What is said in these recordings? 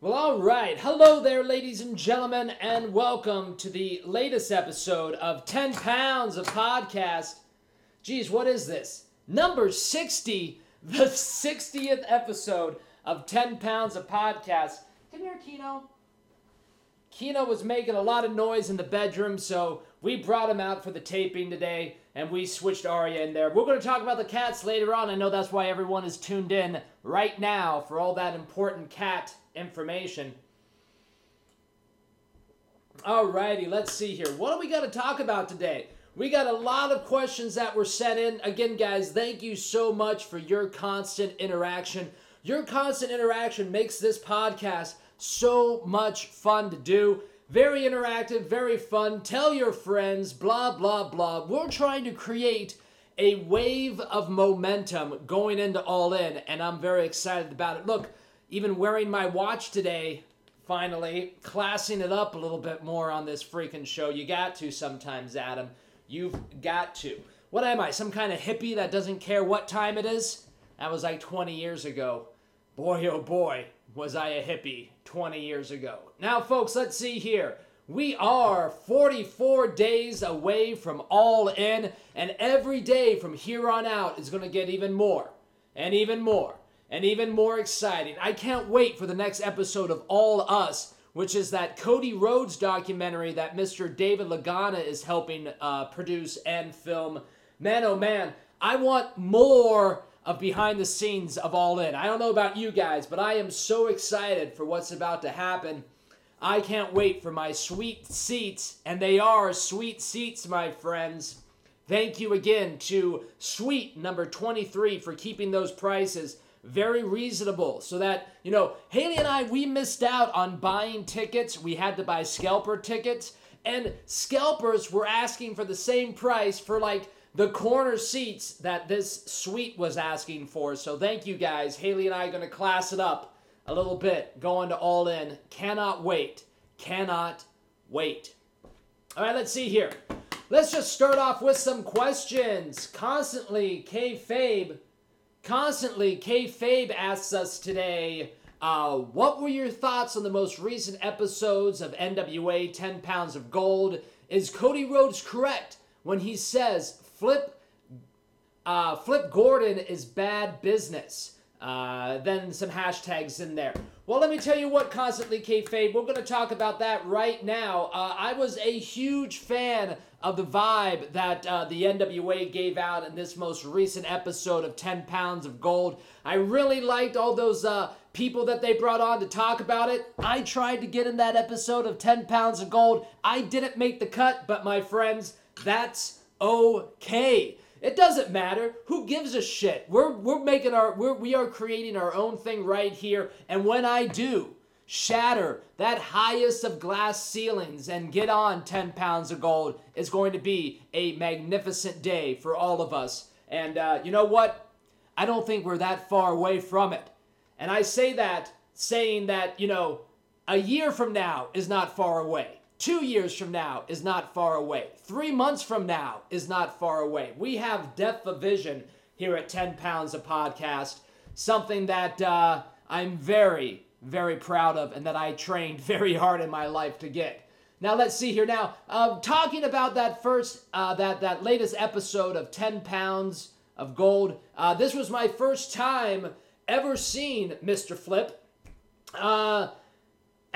Well, all right. Hello there, ladies and gentlemen, and welcome to the latest episode of 10 Pounds of Podcast. Geez, what is this? Number 60, the 60th episode of 10 Pounds of Podcast. Come here, Kino. Kino was making a lot of noise in the bedroom, so we brought him out for the taping today, and we switched Arya in there. We're going to talk about the cats later on. I know that's why everyone is tuned in right now for all that important cat information. Alrighty, let's see here. What do we got to talk about today? We got a lot of questions that were sent in. Again, guys, thank you so much for your constant interaction. Your constant interaction makes this podcast so much fun to do. Very interactive, very fun. Tell your friends, blah, blah, blah. We're trying to create a wave of momentum going into All In, and I'm very excited about it. Look, even wearing my watch today, finally, classing it up a little bit more on this freaking show. You got to sometimes, Adam. You've got to. What am I, some kind of hippie that doesn't care what time it is? That was like 20 years ago. Boy, oh boy, was I a hippie 20 years ago. Now, folks, let's see here. We are 44 days away from all in, and every day from here on out is going to get even more and even more and even more exciting. I can't wait for the next episode of All Us, which is that Cody Rhodes documentary that Mr. David Lagana is helping uh, produce and film. Man, oh man, I want more of behind the scenes of All In. I don't know about you guys, but I am so excited for what's about to happen. I can't wait for my sweet seats, and they are sweet seats, my friends. Thank you again to Suite number 23 for keeping those prices very reasonable so that you know haley and i we missed out on buying tickets we had to buy scalper tickets and scalpers were asking for the same price for like the corner seats that this suite was asking for. So thank you guys. Haley and i are going to class it up a little bit going to all in. Cannot wait. Cannot wait. All right let's see here. Let's just start off with some questions. Constantly kayfabe Constantly, Kayfabe asks us today, uh, what were your thoughts on the most recent episodes of NWA 10 Pounds of Gold? Is Cody Rhodes correct when he says Flip, uh, Flip Gordon is bad business? Uh, then some hashtags in there. Well, let me tell you what, Constantly Kayfabe, we're going to talk about that right now. Uh, I was a huge fan of the vibe that uh, the NWA gave out in this most recent episode of 10 Pounds of Gold. I really liked all those uh, people that they brought on to talk about it. I tried to get in that episode of 10 Pounds of Gold. I didn't make the cut, but my friends, that's okay. It doesn't matter. Who gives a shit? We're we're making our we're, we are creating our own thing right here. And when I do shatter that highest of glass ceilings and get on 10 pounds of gold, is going to be a magnificent day for all of us. And uh, you know what? I don't think we're that far away from it. And I say that saying that, you know, a year from now is not far away. Two years from now is not far away. Three months from now is not far away. We have depth of vision here at 10 Pounds a Podcast, something that uh, I'm very, very proud of and that I trained very hard in my life to get. Now let's see here. Now, uh, talking about that first, uh, that that latest episode of 10 Pounds of Gold. Uh, this was my first time ever seeing Mr. Flip.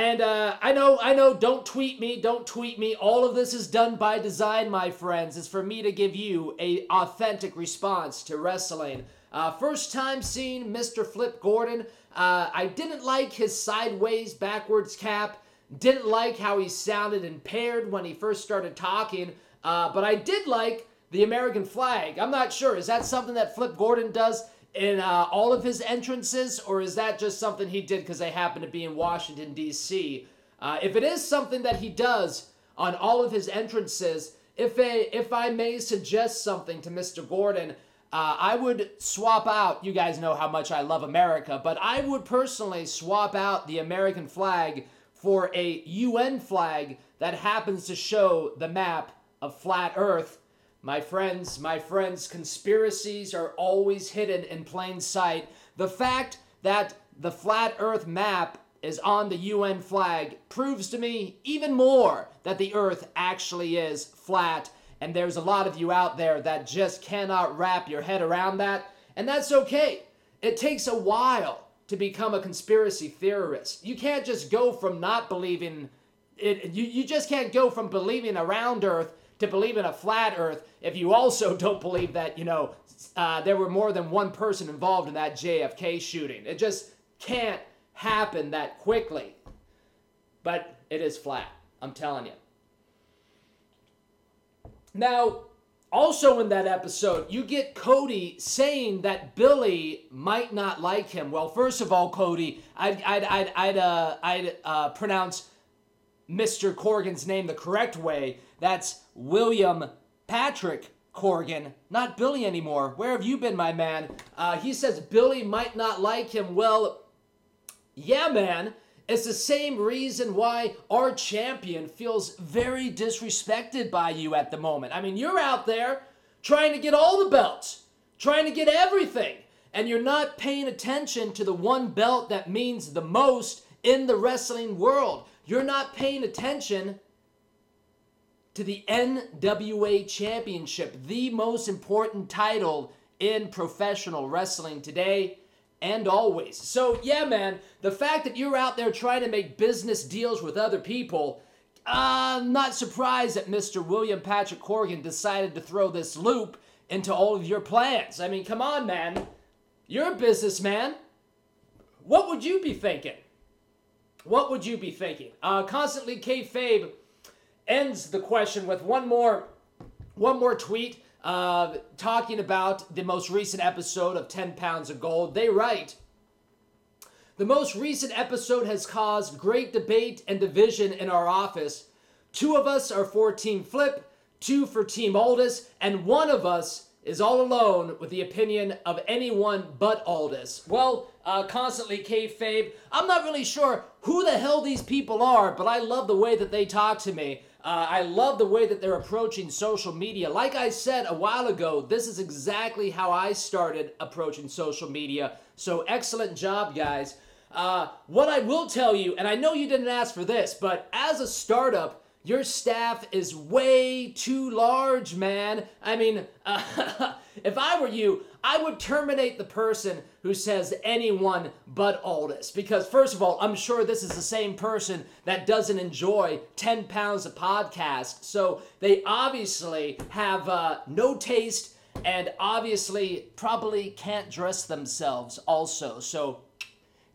And uh, I know, I know, don't tweet me, don't tweet me. All of this is done by design, my friends. It's for me to give you a authentic response to wrestling. Uh, first time seeing Mr. Flip Gordon. Uh, I didn't like his sideways backwards cap. Didn't like how he sounded impaired when he first started talking. Uh, but I did like the American flag. I'm not sure. Is that something that Flip Gordon does? In uh, all of his entrances, or is that just something he did because they happen to be in Washington, D.C.? Uh, if it is something that he does on all of his entrances, if, a, if I may suggest something to Mr. Gordon, uh, I would swap out, you guys know how much I love America, but I would personally swap out the American flag for a UN flag that happens to show the map of flat Earth my friends, my friends, conspiracies are always hidden in plain sight. The fact that the flat earth map is on the UN flag proves to me even more that the earth actually is flat. And there's a lot of you out there that just cannot wrap your head around that. And that's okay. It takes a while to become a conspiracy theorist. You can't just go from not believing it, you, you just can't go from believing a round earth to believe in a flat earth if you also don't believe that, you know, uh, there were more than one person involved in that JFK shooting. It just can't happen that quickly. But it is flat, I'm telling you. Now, also in that episode, you get Cody saying that Billy might not like him. Well, first of all, Cody, I'd, I'd, I'd, I'd, uh, I'd uh, pronounce Mr. Corgan's name the correct way. That's William Patrick Corgan, not Billy anymore. Where have you been, my man? Uh, he says Billy might not like him. Well, yeah, man. It's the same reason why our champion feels very disrespected by you at the moment. I mean, you're out there trying to get all the belts, trying to get everything, and you're not paying attention to the one belt that means the most in the wrestling world. You're not paying attention to the NWA Championship, the most important title in professional wrestling today and always. So, yeah, man, the fact that you're out there trying to make business deals with other people, uh, I'm not surprised that Mr. William Patrick Corgan decided to throw this loop into all of your plans. I mean, come on, man. You're a businessman. What would you be thinking? What would you be thinking? Uh, constantly kayfabe ends the question with one more, one more tweet uh, talking about the most recent episode of 10 Pounds of Gold. They write, the most recent episode has caused great debate and division in our office. Two of us are for Team Flip, two for Team Aldis, and one of us is all alone with the opinion of anyone but Aldis. Well, uh, constantly kayfabe. I'm not really sure who the hell these people are, but I love the way that they talk to me. Uh, I love the way that they're approaching social media. Like I said a while ago, this is exactly how I started approaching social media. So excellent job, guys. Uh, what I will tell you, and I know you didn't ask for this, but as a startup, your staff is way too large, man. I mean, uh, if I were you, I would terminate the person who says anyone but Aldis. Because, first of all, I'm sure this is the same person that doesn't enjoy 10 pounds of podcast. So they obviously have uh, no taste and obviously probably can't dress themselves also. So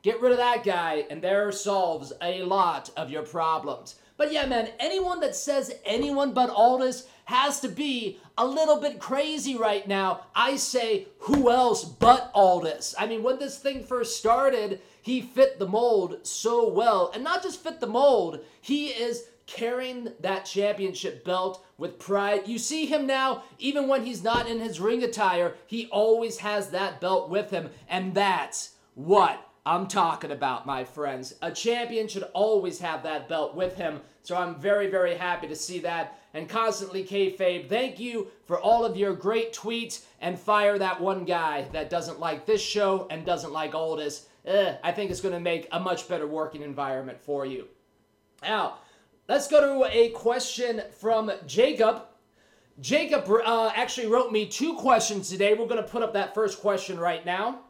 get rid of that guy, and there solves a lot of your problems. But yeah, man, anyone that says anyone but Aldis has to be a little bit crazy right now. I say, who else but Aldis? I mean, when this thing first started, he fit the mold so well. And not just fit the mold, he is carrying that championship belt with pride. You see him now, even when he's not in his ring attire, he always has that belt with him. And that's what I'm talking about, my friends. A champion should always have that belt with him, so I'm very, very happy to see that. And constantly kayfabe, thank you for all of your great tweets and fire that one guy that doesn't like this show and doesn't like Aldis. Eh, I think it's going to make a much better working environment for you. Now, let's go to a question from Jacob. Jacob uh, actually wrote me two questions today. We're going to put up that first question right now.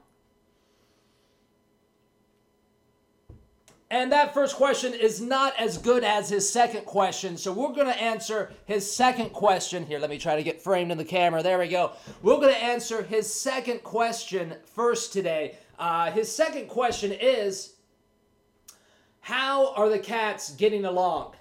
And that first question is not as good as his second question. So we're going to answer his second question. Here, let me try to get framed in the camera. There we go. We're going to answer his second question first today. Uh, his second question is How are the cats getting along?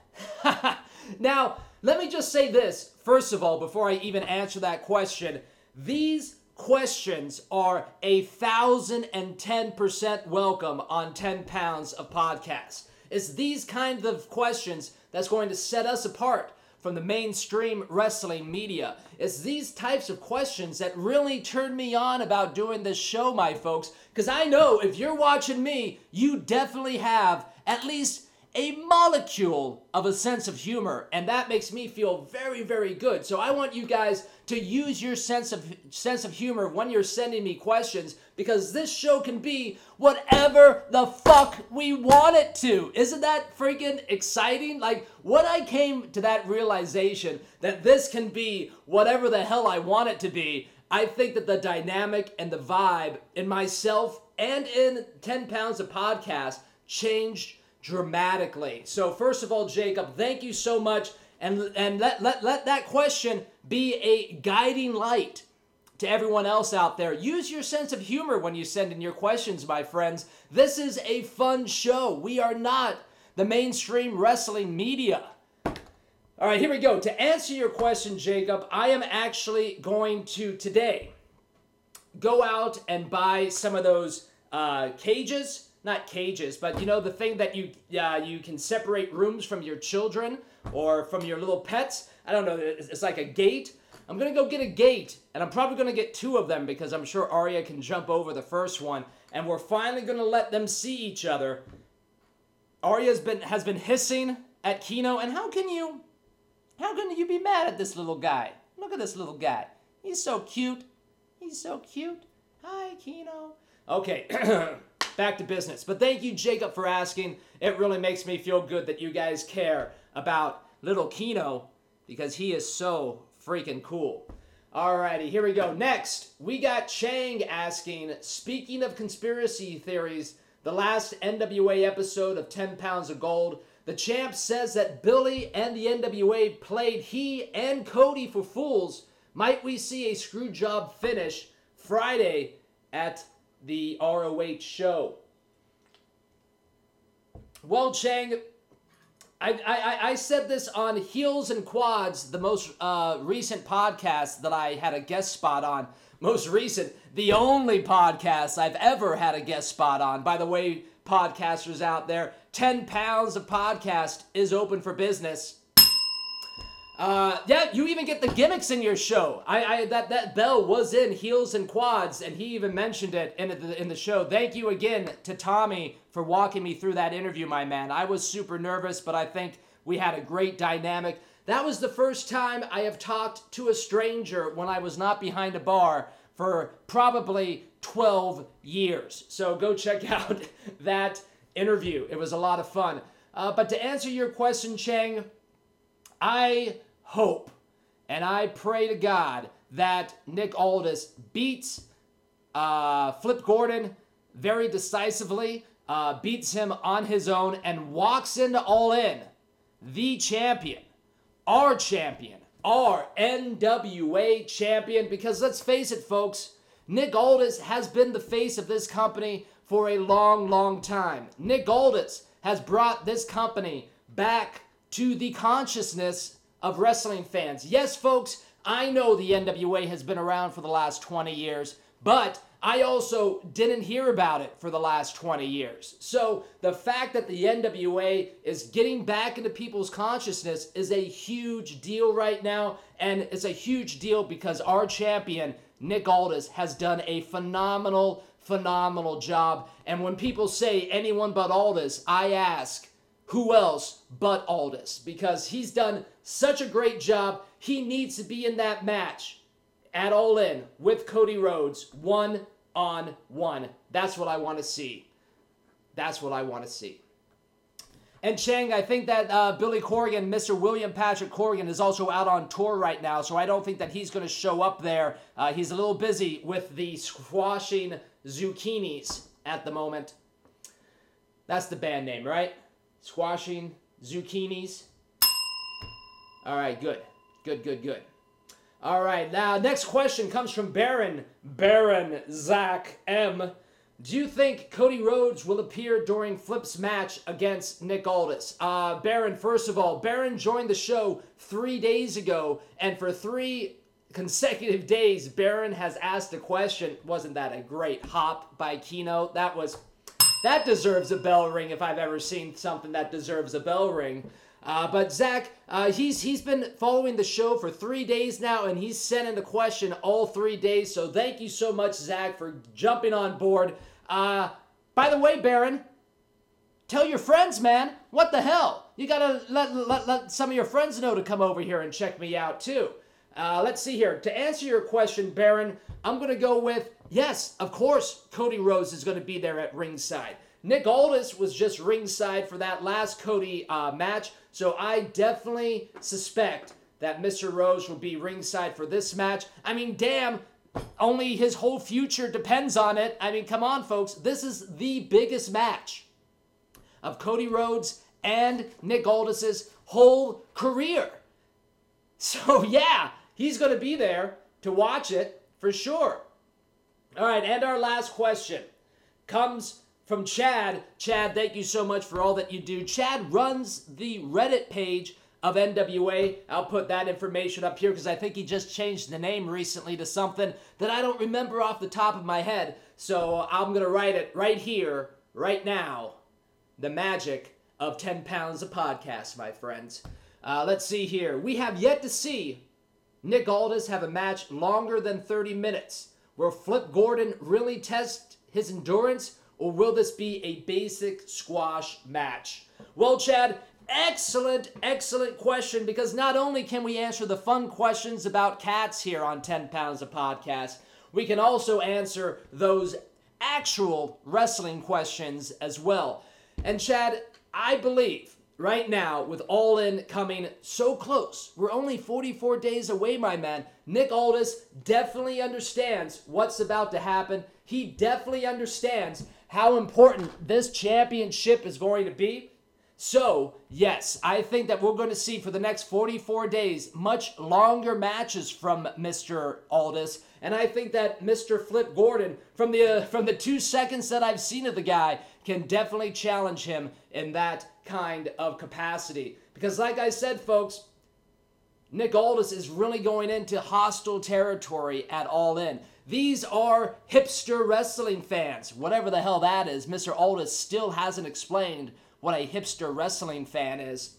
now, let me just say this, first of all, before I even answer that question. These questions are a thousand and ten percent welcome on 10 pounds of podcast. It's these kinds of questions that's going to set us apart from the mainstream wrestling media. It's these types of questions that really turn me on about doing this show, my folks, because I know if you're watching me, you definitely have at least a molecule of a sense of humor, and that makes me feel very, very good. So I want you guys to use your sense of sense of humor when you're sending me questions because this show can be whatever the fuck we want it to. Isn't that freaking exciting? Like when I came to that realization that this can be whatever the hell I want it to be, I think that the dynamic and the vibe in myself and in 10 pounds of podcast changed dramatically. So first of all, Jacob, thank you so much. And, and let, let, let that question be a guiding light to everyone else out there. Use your sense of humor when you send in your questions, my friends. This is a fun show. We are not the mainstream wrestling media. All right, here we go. To answer your question, Jacob, I am actually going to today go out and buy some of those uh, cages not cages, but you know the thing that you uh, you can separate rooms from your children or from your little pets. I don't know. It's, like a gate. I'm gonna go get a gate, and I'm probably gonna get two of them because I'm sure Arya can jump over the first one, and we're finally gonna let them see each other. Arya's been has been hissing at Kino, and how can you, how can you be mad at this little guy? Look at this little guy. He's so cute. He's so cute. Hi, Kino. Okay. back to business. But thank you, Jacob, for asking. It really makes me feel good that you guys care about little Kino because he is so freaking cool. Alrighty, here we go. Next, we got Chang asking, speaking of conspiracy theories, the last NWA episode of 10 Pounds of Gold, the champ says that Billy and the NWA played he and Cody for fools. Might we see a screw job finish Friday at the ROH show. Well, Chang, I, I, I said this on Heels and Quads, the most uh, recent podcast that I had a guest spot on. Most recent, the only podcast I've ever had a guest spot on. By the way, podcasters out there, 10 pounds of podcast is open for business. Uh, yeah, you even get the gimmicks in your show. I, I that that bell was in heels and quads, and he even mentioned it in the in the show. Thank you again to Tommy for walking me through that interview, my man. I was super nervous, but I think we had a great dynamic. That was the first time I have talked to a stranger when I was not behind a bar for probably 12 years. So go check out that interview. It was a lot of fun. Uh, but to answer your question, Chang, I hope and I pray to God that Nick Aldis beats uh, Flip Gordon very decisively, uh, beats him on his own, and walks into All In, the champion, our champion, our NWA champion. Because let's face it, folks, Nick Aldis has been the face of this company for a long, long time. Nick Aldis has brought this company back to the consciousness of wrestling fans. Yes, folks, I know the NWA has been around for the last 20 years, but I also didn't hear about it for the last 20 years. So the fact that the NWA is getting back into people's consciousness is a huge deal right now. And it's a huge deal because our champion, Nick Aldis, has done a phenomenal, phenomenal job. And when people say anyone but Aldis, I ask, who else but Aldis? Because he's done such a great job. He needs to be in that match at All In with Cody Rhodes, one on one. That's what I want to see. That's what I want to see. And Chang, I think that uh, Billy Corgan, Mr. William Patrick Corgan, is also out on tour right now, so I don't think that he's going to show up there. Uh, he's a little busy with the squashing zucchinis at the moment. That's the band name, right? Squashing zucchinis. All right, good. Good, good, good. All right, now next question comes from Baron, Baron Zach M. Do you think Cody Rhodes will appear during Flip's match against Nick Aldis? Uh, Baron, first of all, Baron joined the show three days ago, and for three consecutive days, Baron has asked a question. Wasn't that a great hop by Kino? That was that deserves a bell ring if I've ever seen something that deserves a bell ring. Uh, but Zach, uh, he's he's been following the show for three days now, and he's sent in the question all three days. So thank you so much, Zach, for jumping on board. Uh, by the way, Baron, tell your friends, man. What the hell? You gotta let, let, let some of your friends know to come over here and check me out too. Uh, let's see here. To answer your question, Baron, I'm gonna go with yes, of course, Cody Rhodes is gonna be there at ringside. Nick Aldis was just ringside for that last Cody uh, match, so I definitely suspect that Mr. Rhodes will be ringside for this match. I mean, damn, only his whole future depends on it. I mean, come on, folks. This is the biggest match of Cody Rhodes and Nick Aldis's whole career. So, yeah, he's going to be there to watch it for sure. All right, and our last question comes from Chad. Chad, thank you so much for all that you do. Chad runs the Reddit page of NWA. I'll put that information up here because I think he just changed the name recently to something that I don't remember off the top of my head. So I'm going to write it right here, right now. The magic of 10 pounds of podcast, my friends. Uh, let's see here. We have yet to see Nick Aldis have a match longer than 30 minutes. Will Flip Gordon really test his endurance? or will this be a basic squash match? Well, Chad, excellent, excellent question because not only can we answer the fun questions about cats here on 10 Pounds of Podcast, we can also answer those actual wrestling questions as well. And Chad, I believe right now, with All In coming so close, we're only 44 days away, my man. Nick Aldis definitely understands what's about to happen. He definitely understands how important this championship is going to be. So, yes, I think that we're going to see for the next 44 days much longer matches from Mr. Aldis. And I think that Mr. Flip Gordon, from the, uh, from the two seconds that I've seen of the guy, can definitely challenge him in that kind of capacity. Because, like I said, folks, Nick Aldis is really going into hostile territory at All In. These are hipster wrestling fans, whatever the hell that is. Mr. Aldis still hasn't explained what a hipster wrestling fan is.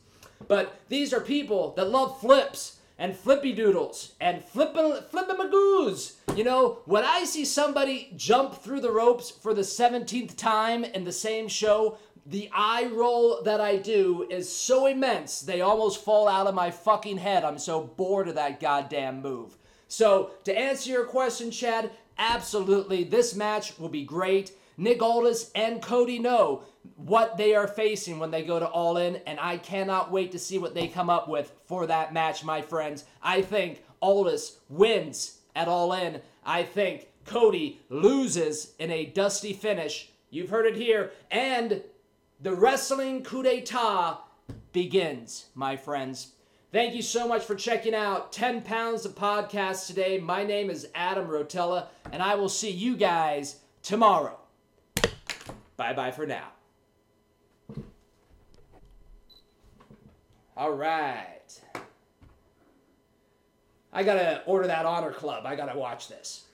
But these are people that love flips and flippy doodles and flippin' flippin' magoos. You know, when I see somebody jump through the ropes for the 17th time in the same show, the eye roll that I do is so immense they almost fall out of my fucking head. I'm so bored of that goddamn move. So, to answer your question, Chad, absolutely, this match will be great. Nick Aldis and Cody know what they are facing when they go to All In, and I cannot wait to see what they come up with for that match, my friends. I think Aldis wins at All In. I think Cody loses in a dusty finish. You've heard it here. And the wrestling coup d'etat begins, my friends. Thank you so much for checking out 10 Pounds of Podcast today. My name is Adam Rotella, and I will see you guys tomorrow. Bye bye for now. All right. I gotta order that Honor Club. I gotta watch this.